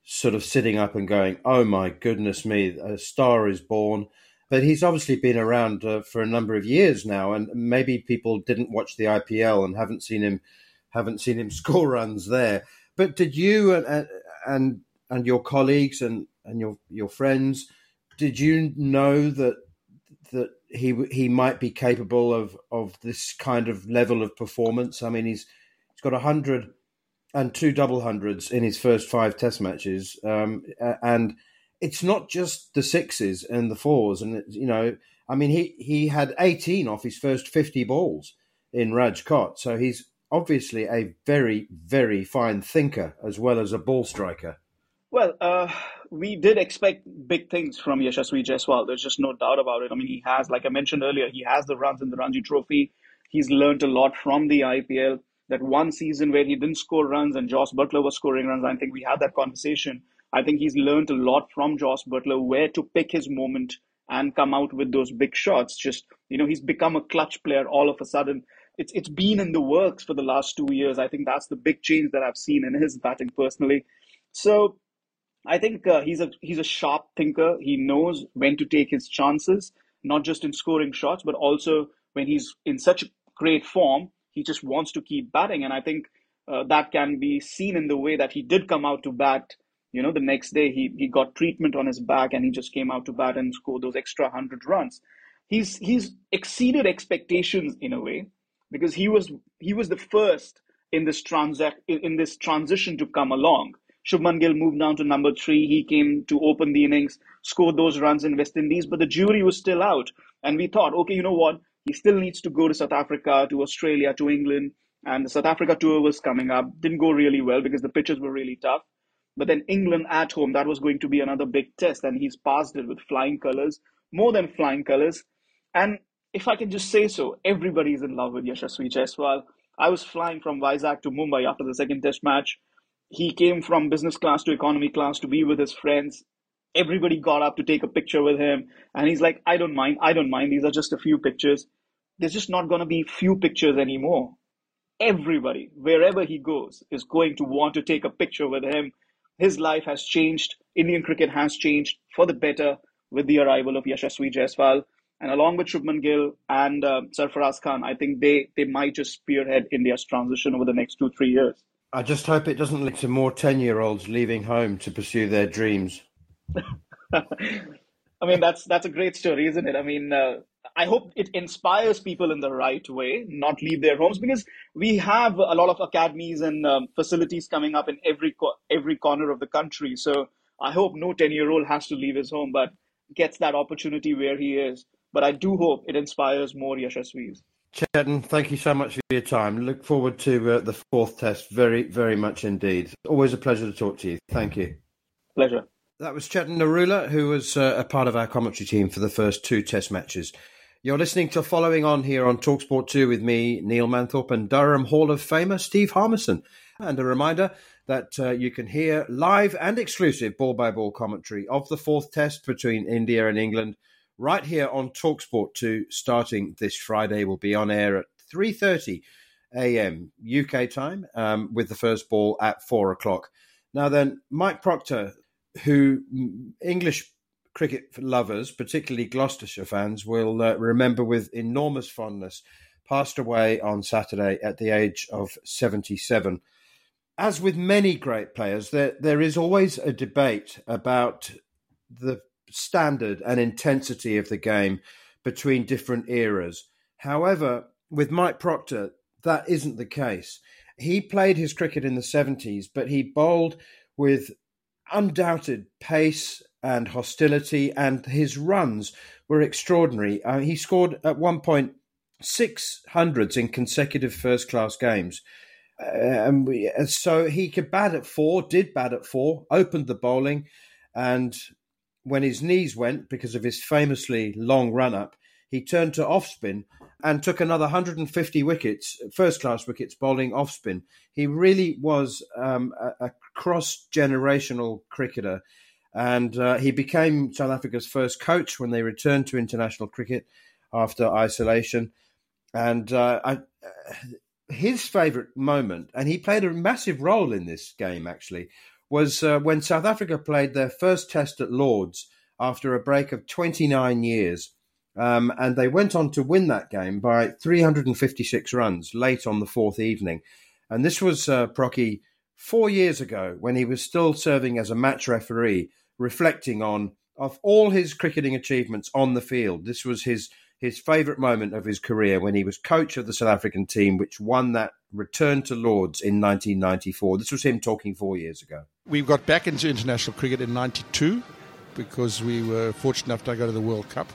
sort of sitting up and going, "Oh my goodness me, a star is born." But he's obviously been around uh, for a number of years now, and maybe people didn't watch the IPL and haven't seen him haven't seen him score runs there. But did you and and and your colleagues and and your your friends did you know that that he he might be capable of of this kind of level of performance? I mean, he's he's got a hundred and two double hundreds in his first five Test matches, um, and it's not just the sixes and the fours, and you know, I mean, he he had eighteen off his first fifty balls in Rajkot, so he's obviously a very, very fine thinker as well as a ball striker. Well, uh, we did expect big things from Yashasvi Jaiswal. There's just no doubt about it. I mean, he has, like I mentioned earlier, he has the runs in the Ranji Trophy. He's learned a lot from the IPL. That one season where he didn't score runs and Jos Buttler was scoring runs, I think we had that conversation. I think he's learned a lot from Jos Buttler where to pick his moment and come out with those big shots. Just, you know, he's become a clutch player all of a sudden it's it's been in the works for the last two years. I think that's the big change that I've seen in his batting personally. So I think uh, he's a he's a sharp thinker. He knows when to take his chances, not just in scoring shots, but also when he's in such great form. He just wants to keep batting, and I think uh, that can be seen in the way that he did come out to bat. You know, the next day he he got treatment on his back, and he just came out to bat and scored those extra hundred runs. He's he's exceeded expectations in a way because he was he was the first in this transact in this transition to come along. Shubman Gill moved down to number three. He came to open the innings, scored those runs in West Indies, but the jury was still out. And we thought, okay, you know what? He still needs to go to South Africa, to Australia, to England. And the South Africa tour was coming up. Didn't go really well because the pitches were really tough. But then England at home, that was going to be another big test. And he's passed it with flying colors, more than flying colors. And if I can just say so, everybody is in love with Yashasvi Jaiswal. I was flying from Vizag to Mumbai after the second test match. He came from business class to economy class to be with his friends. Everybody got up to take a picture with him, and he's like, "I don't mind. I don't mind. These are just a few pictures." There's just not going to be few pictures anymore. Everybody, wherever he goes, is going to want to take a picture with him. His life has changed. Indian cricket has changed for the better with the arrival of Yashasvi Jaiswal. And along with Shubman Gill and uh, Sarfaraz Khan, I think they, they might just spearhead India's transition over the next two, three years. I just hope it doesn't lead to more 10 year olds leaving home to pursue their dreams. I mean, that's that's a great story, isn't it? I mean, uh, I hope it inspires people in the right way, not leave their homes, because we have a lot of academies and um, facilities coming up in every co- every corner of the country. So I hope no ten year old has to leave his home, but gets that opportunity where he is. But I do hope it inspires more Yashasvis. Chetan, thank you so much for your time. Look forward to uh, the fourth test very, very much indeed. Always a pleasure to talk to you. Thank you. Pleasure. That was Chetan Narula, who was uh, a part of our commentary team for the first two test matches. You're listening to Following On here on Talksport 2 with me, Neil Manthorp, and Durham Hall of Famer Steve Harmison. And a reminder that uh, you can hear live and exclusive ball by ball commentary of the fourth test between India and England right here on Talksport 2 starting this Friday. We'll be on air at 3.30 a.m. UK time um, with the first ball at 4 o'clock. Now then, Mike Procter, who English cricket lovers, particularly Gloucestershire fans, will uh, remember with enormous fondness, passed away on Saturday at the age of 77. As with many great players, there, there is always a debate about the standard and intensity of the game between different eras. However, with Mike Procter, that isn't the case. He played his cricket in the 70s, but he bowled with undoubted pace and hostility, and his runs were extraordinary. Uh, he scored at one point six hundreds in consecutive first class games. Uh, and we, so he could bat at four, did bat at four, opened the bowling, and when his knees went because of his famously long run up, he turned to off spin and took another 150 wickets, first class wickets, bowling off spin. He really was um, a, a cross generational cricketer. And uh, he became South Africa's first coach when they returned to international cricket after isolation. And uh, I, uh, his favourite moment, and he played a massive role in this game actually, was uh, when South Africa played their first test at Lords after a break of 29 years. Um, and they went on to win that game by 356 runs late on the fourth evening. And this was uh, Procky four years ago when he was still serving as a match referee, reflecting on of all his cricketing achievements on the field. This was his his favourite moment of his career when he was coach of the South African team, which won that return to Lords in 1994. This was him talking four years ago. We got back into international cricket in 92 because we were fortunate enough to go to the World Cup.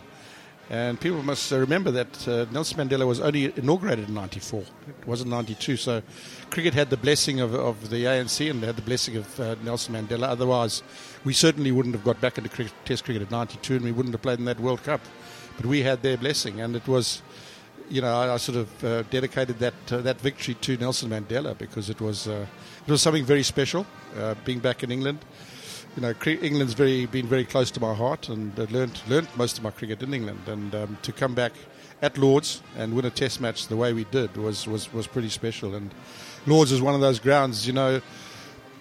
And people must remember that uh, Nelson Mandela was only inaugurated in 94. It wasn't 92. So cricket had the blessing of, of the ANC and had the blessing of uh, Nelson Mandela. Otherwise, we certainly wouldn't have got back into cricket, Test cricket at 92 and we wouldn't have played in that World Cup. But we had their blessing. And it was, you know, I, I sort of uh, dedicated that, uh, that victory to Nelson Mandela because it was, uh, it was something very special uh, being back in England you know, England's very been very close to my heart, and I learned learned most of my cricket in England. And um, to come back at Lords and win a Test match the way we did was was was pretty special. And Lords is one of those grounds, you know,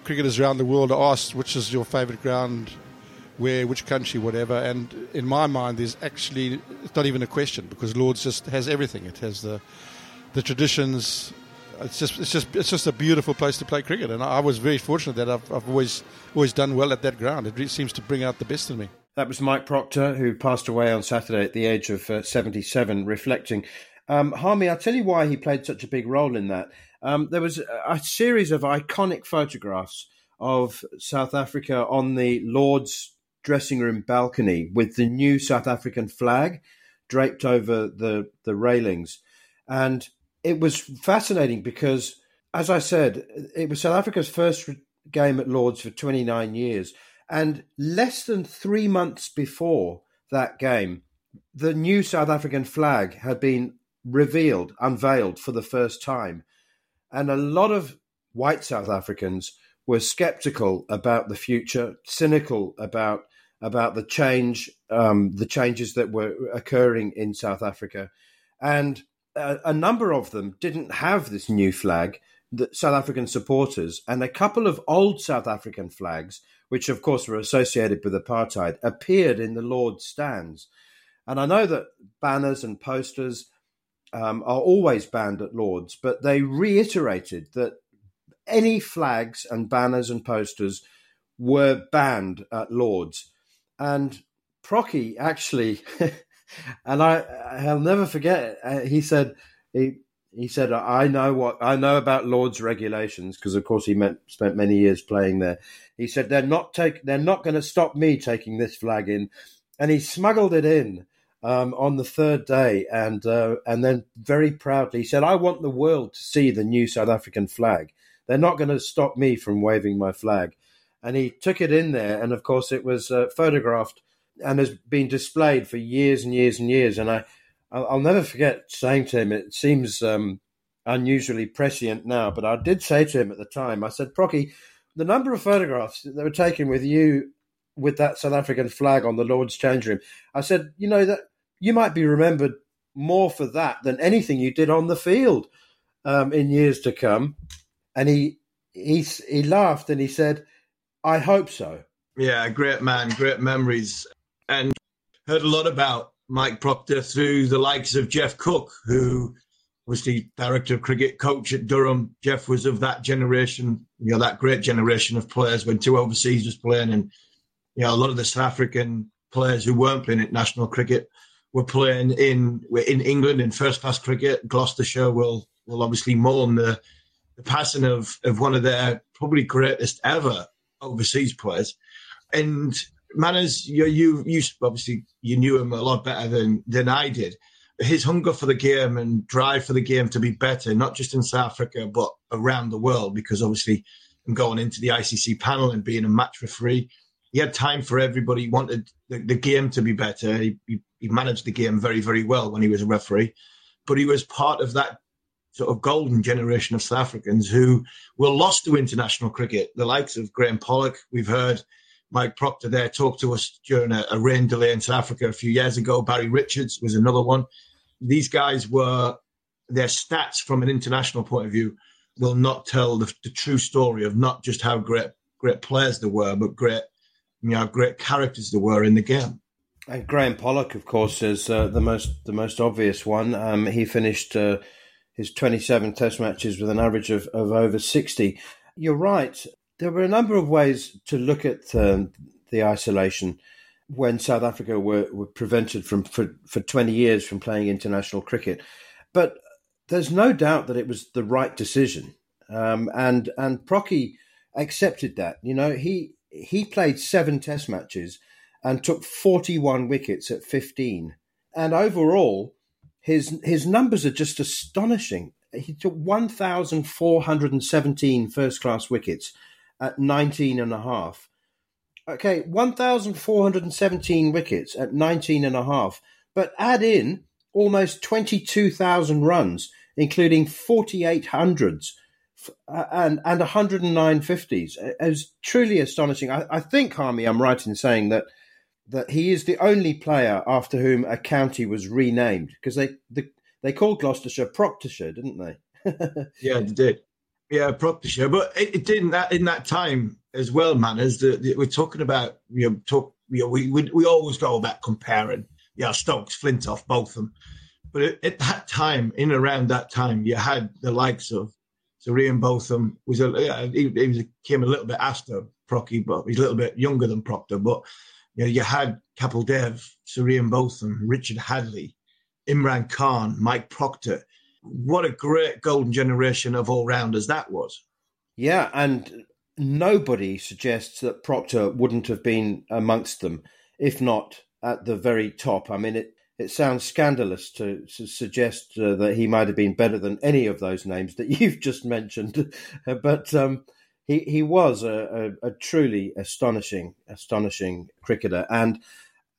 cricketers around the world are asked which is your favourite ground, where, which country, whatever. And in my mind, there's actually it's not even a question because Lords just has everything. It has the the traditions, it's just it's just it's just a beautiful place to play cricket, and I was very fortunate that I've, I've always always done well at that ground. It really seems to bring out the best in me. That was Mike Procter, who passed away on Saturday at the age of uh, 77, reflecting. Um, Harmy, I'll tell you why he played such a big role in that. Um, there was a series of iconic photographs of South Africa on the Lord's dressing room balcony with the new South African flag draped over the, the railings. And it was fascinating because, as I said, it was South Africa's first game at Lords for 29 years. And less than three months before that game, the new South African flag had been revealed, unveiled for the first time. And a lot of white South Africans were skeptical about the future, cynical about about the change, um, the changes that were occurring in South Africa, and a, a number of them didn't have this new flag. The South African supporters and a couple of old South African flags, which of course were associated with apartheid, appeared in the Lord's stands. And I know that banners and posters um, are always banned at Lords, but they reiterated that any flags and banners and posters were banned at Lords. And Procky actually, and I, I'll never forget. Uh, he said he he said I know what I know about Lords regulations because of course he met, spent many years playing there. He said they're not take they're not going to stop me taking this flag in, and he smuggled it in um, on the third day, and uh, and then very proudly he said, "I want the world to see the new South African flag. They're not going to stop me from waving my flag." And he took it in there, and of course it was uh, photographed and has been displayed for years and years and years. And I, I'll never forget saying to him, it seems um, unusually prescient now, but I did say to him at the time, I said, Procky, the number of photographs that were taken with you with that South African flag on the Lord's change room. I said, you know that you might be remembered more for that than anything you did on the field um, in years to come. And he he he laughed and he said, "I hope so." Yeah, great man, great memories, and heard a lot about Mike Procter through the likes of Geoff Cook, who was the director of cricket coach at Durham. Geoff was of that generation, you know, that great generation of players when two overseas was playing and you know, a lot of the South African players who weren't playing international cricket were playing in in England in first class cricket. Gloucestershire will will obviously mourn the, the passing of, of one of their probably greatest ever overseas players. And Manners, you, you you obviously you knew him a lot better than than I did. His hunger for the game and drive for the game to be better, not just in South Africa but around the world, because obviously going into the ICC panel and being a match referee, he had time for everybody. He wanted the, the game to be better. He, he, he, managed the game very, very well when he was a referee. But he was part of that sort of golden generation of South Africans who were lost to international cricket. The likes of Graeme Pollock, we've heard Mike Procter there talk to us during a, a rain delay in South Africa a few years ago. Barry Richards was another one. These guys were, their stats from an international point of view will not tell the, the true story of not just how great great players they were, but great you know, great characters there were in the game. And Graeme Pollock, of course, is uh, the most the most obvious one. Um, he finished uh, his 27 Test matches with an average of, of over 60. You're right. There were a number of ways to look at um, the isolation when South Africa were, were prevented from for, for 20 years from playing international cricket. But there's no doubt that it was the right decision. Um, and and Procky accepted that. You know, he he played seven test matches and took 41 wickets at 15. And overall, his his numbers are just astonishing. He took 1,417 first class wickets at 19 and a half. Okay, 1,417 wickets at 19 and a half, but add in almost 22,000 runs, including 48 hundreds uh, and and 109 50s. It was truly astonishing. I, I think, Harmy, I'm right in saying that that he is the only player after whom a county was renamed because they the, they called Gloucestershire Proctershire, didn't they? yeah, they did. Yeah, Proctershire, but it, it, did in that in that time as well, man. As we're talking about, you know, talk. You know, we, we we always go about comparing. Yeah, Stokes, Flintoff, both of them. But at, at that time, in around that time, you had the likes of so Ian Botham was a he, he was, came a little bit after Procky, but he's a little bit younger than Procter, But you know, you had Kapil Dev, Sir Ian Botham, Richard Hadlee, Imran Khan, Mike Procter. What a great golden generation of all rounders that was. Yeah, and nobody suggests that Procter wouldn't have been amongst them, if not at the very top. I mean, it it sounds scandalous to, to suggest uh, that he might have been better than any of those names that you've just mentioned, but um, he he was a, a, a, truly astonishing astonishing cricketer, and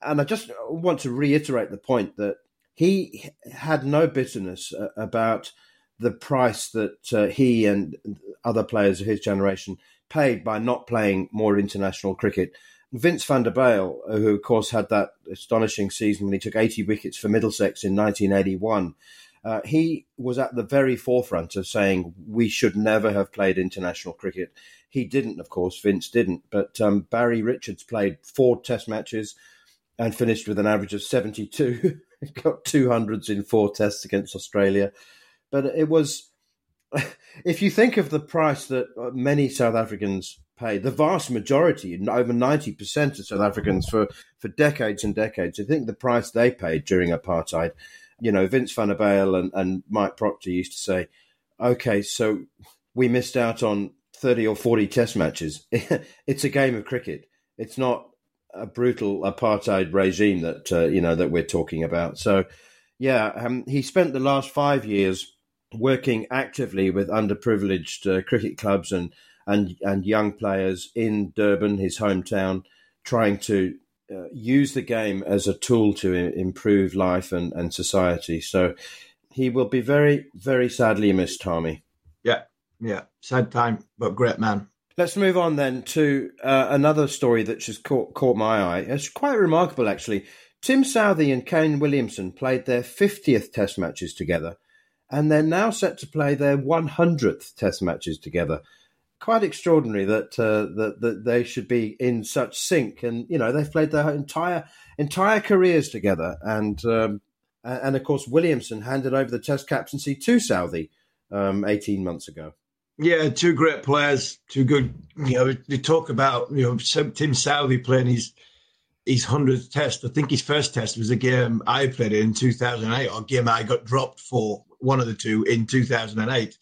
and I just want to reiterate the point that he had no bitterness uh, about the price that uh, he and other players of his generation paid by not playing more international cricket. Vince van der Bijl, who of course had that astonishing season when he took 80 wickets for Middlesex in 1981, uh, he was at the very forefront of saying we should never have played international cricket. He didn't, of course, Vince didn't, but um, Barry Richards played four test matches and finished with an average of 72. Got 200s in four tests against Australia. But it was, if you think of the price that uh, many South Africans paid, the vast majority, over 90% of South Africans for, for decades and decades, I think the price they paid during apartheid you know, Vince van der Bijl and, and Mike Procter used to say, okay, so we missed out on 30 or 40 test matches. it's a game of cricket. It's not a brutal apartheid regime that, uh, you know, that we're talking about. So, yeah, um, he spent the last five years working actively with underprivileged uh, cricket clubs and, and, and young players in Durban, his hometown, trying to uh, use the game as a tool to improve life and, and society. So he will be very, very sadly missed, Tommy. Yeah, yeah. Sad time, but great man. Let's move on then to uh, another story that just caught, caught my eye. It's quite remarkable, actually. Tim Southee and Kane Williamson played their 50th Test matches together, and they're now set to play their 100th Test matches together quite extraordinary that uh, that that they should be in such sync. And you know, they've played their entire entire careers together. And um, and of course, Williamson handed over the Test captaincy to Southee um, eighteen months ago. Yeah, two great players, two good. You know, they talk about you know Tim Southee playing his his hundredth test. I think his first test was a game I played in 2008, or a game I got dropped for one of the two in 2008.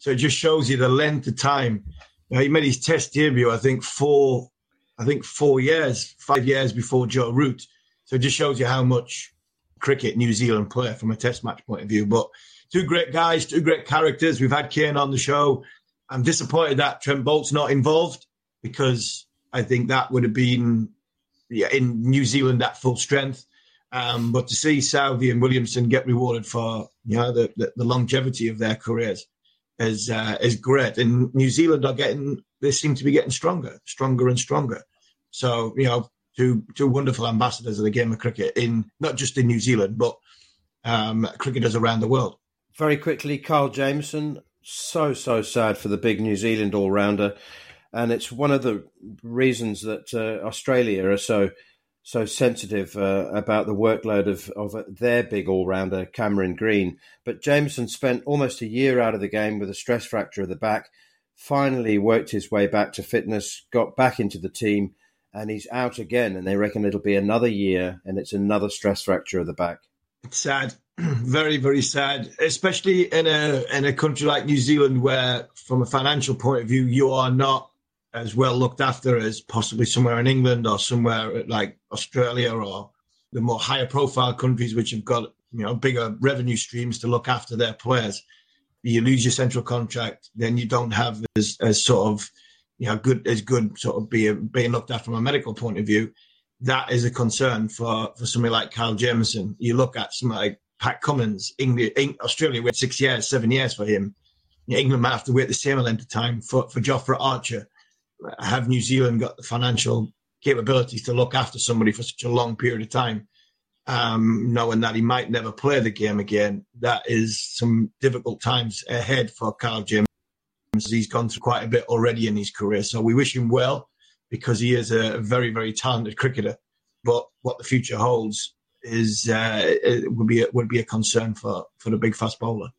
So it just shows you the length of time. he made his test debut, I think, four, I think four years, five years before Joe Root. So it just shows you how much cricket New Zealand play from a test match point of view. But two great guys, two great characters. We've had Kane on the show. I'm disappointed that Trent Boult's not involved because I think that would have been yeah, in New Zealand at full strength. Um, but to see Southee and Williamson get rewarded for you know the, the, the longevity of their careers is uh, is great. And New Zealand are getting they seem to be getting stronger, stronger and stronger. So you know, two two wonderful ambassadors of the game of cricket in not just in New Zealand but um, cricketers around the world. Very quickly, Kyle Jamieson. So so sad for the big New Zealand all rounder, and it's one of the reasons that uh, Australia are so so sensitive uh, about the workload of, of their big all rounder, Cameron Green. But Jamieson spent almost a year out of the game with a stress fracture of the back, finally worked his way back to fitness, got back into the team, and he's out again. And they reckon it'll be another year, and it's another stress fracture of the back. It's sad, very, very sad, especially in a in a country like New Zealand, where, from a financial point of view, you are not as well looked after as possibly somewhere in England or somewhere like Australia or the more higher profile countries which have got you know bigger revenue streams to look after their players. You lose your central contract, then you don't have as, as sort of you know good as good sort of being being looked at from a medical point of view. That is a concern for for somebody like Kyle Jamieson. You look at somebody like Pat Cummins, England, Australia wait six years, seven years for him. England might have to wait the same length of time for, for Jofra Archer have New Zealand got the financial capabilities to look after somebody for such a long period of time, um, knowing that he might never play the game again, that is some difficult times ahead for Carl James. He's gone through quite a bit already in his career, so we wish him well because he is a very, very talented cricketer. But what the future holds is uh, would be a, would be a concern for for the big fast bowler.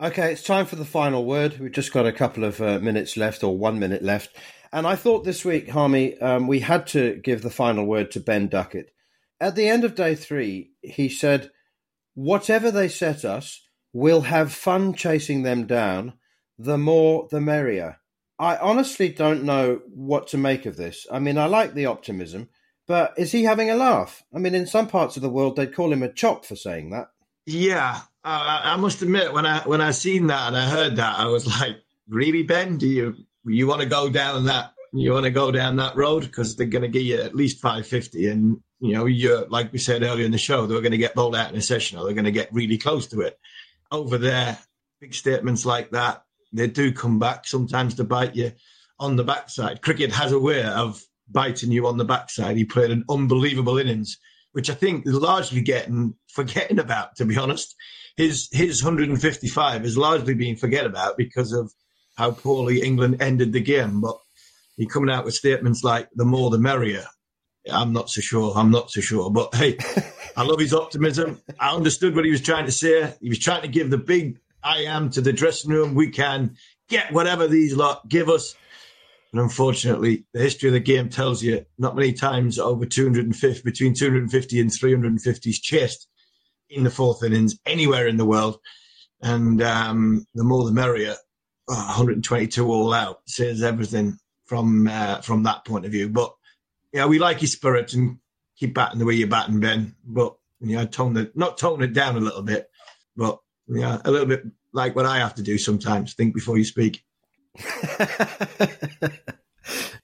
Okay, it's time for the final word. We've just got a couple of uh, minutes left, or one minute left. And I thought this week, Harmy, um, we had to give the final word to Ben Duckett. At the end of day three, he said, Whatever they set us, we'll have fun chasing them down. The more, the merrier. I honestly don't know what to make of this. I mean, I like the optimism, but is he having a laugh? I mean, in some parts of the world, they'd call him a chop for saying that. Yeah, uh, I must admit, when I when I seen that and I heard that, I was like, "Really, Ben? Do you you want to go down that you want to go down that road because they're going to give you at least 550 and you know you're like we said earlier in the show they're going to get bowled out in a session or they're going to get really close to it over there big statements like that they do come back sometimes to bite you on the backside cricket has a way of biting you on the backside. He played an unbelievable innings, which I think is largely getting forgetting about. To be honest, his his 155 is largely being forget about because of how poorly England ended the game. But he coming out with statements like "the more the merrier." I'm not so sure. I'm not so sure. But hey, I love his optimism. I understood what he was trying to say. He was trying to give the big I am to the dressing room. We can get whatever these lot give us. And unfortunately, the history of the game tells you not many times over 250, between 250 and 350 is chased in the fourth innings anywhere in the world. And um, the more the merrier. Oh, 122 all out says everything from uh, from that point of view. But yeah, we like his spirit and keep batting the way you're batting, Ben. But you know, tone it not tone it down a little bit, but yeah, a little bit like what I have to do sometimes. Think before you speak.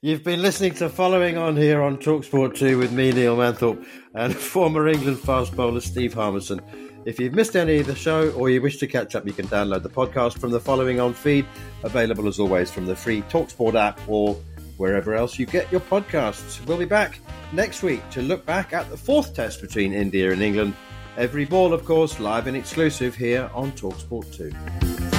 You've been listening to Following On here on Talksport 2 with me, Neil Manthorp, and former England fast bowler Steve Harmison. If you've missed any of the show or you wish to catch up, you can download the podcast from the Following On feed, available as always from the free Talksport app or wherever else you get your podcasts. We'll be back next week to look back at the fourth test between India and England. Every ball, of course, live and exclusive here on Talksport 2.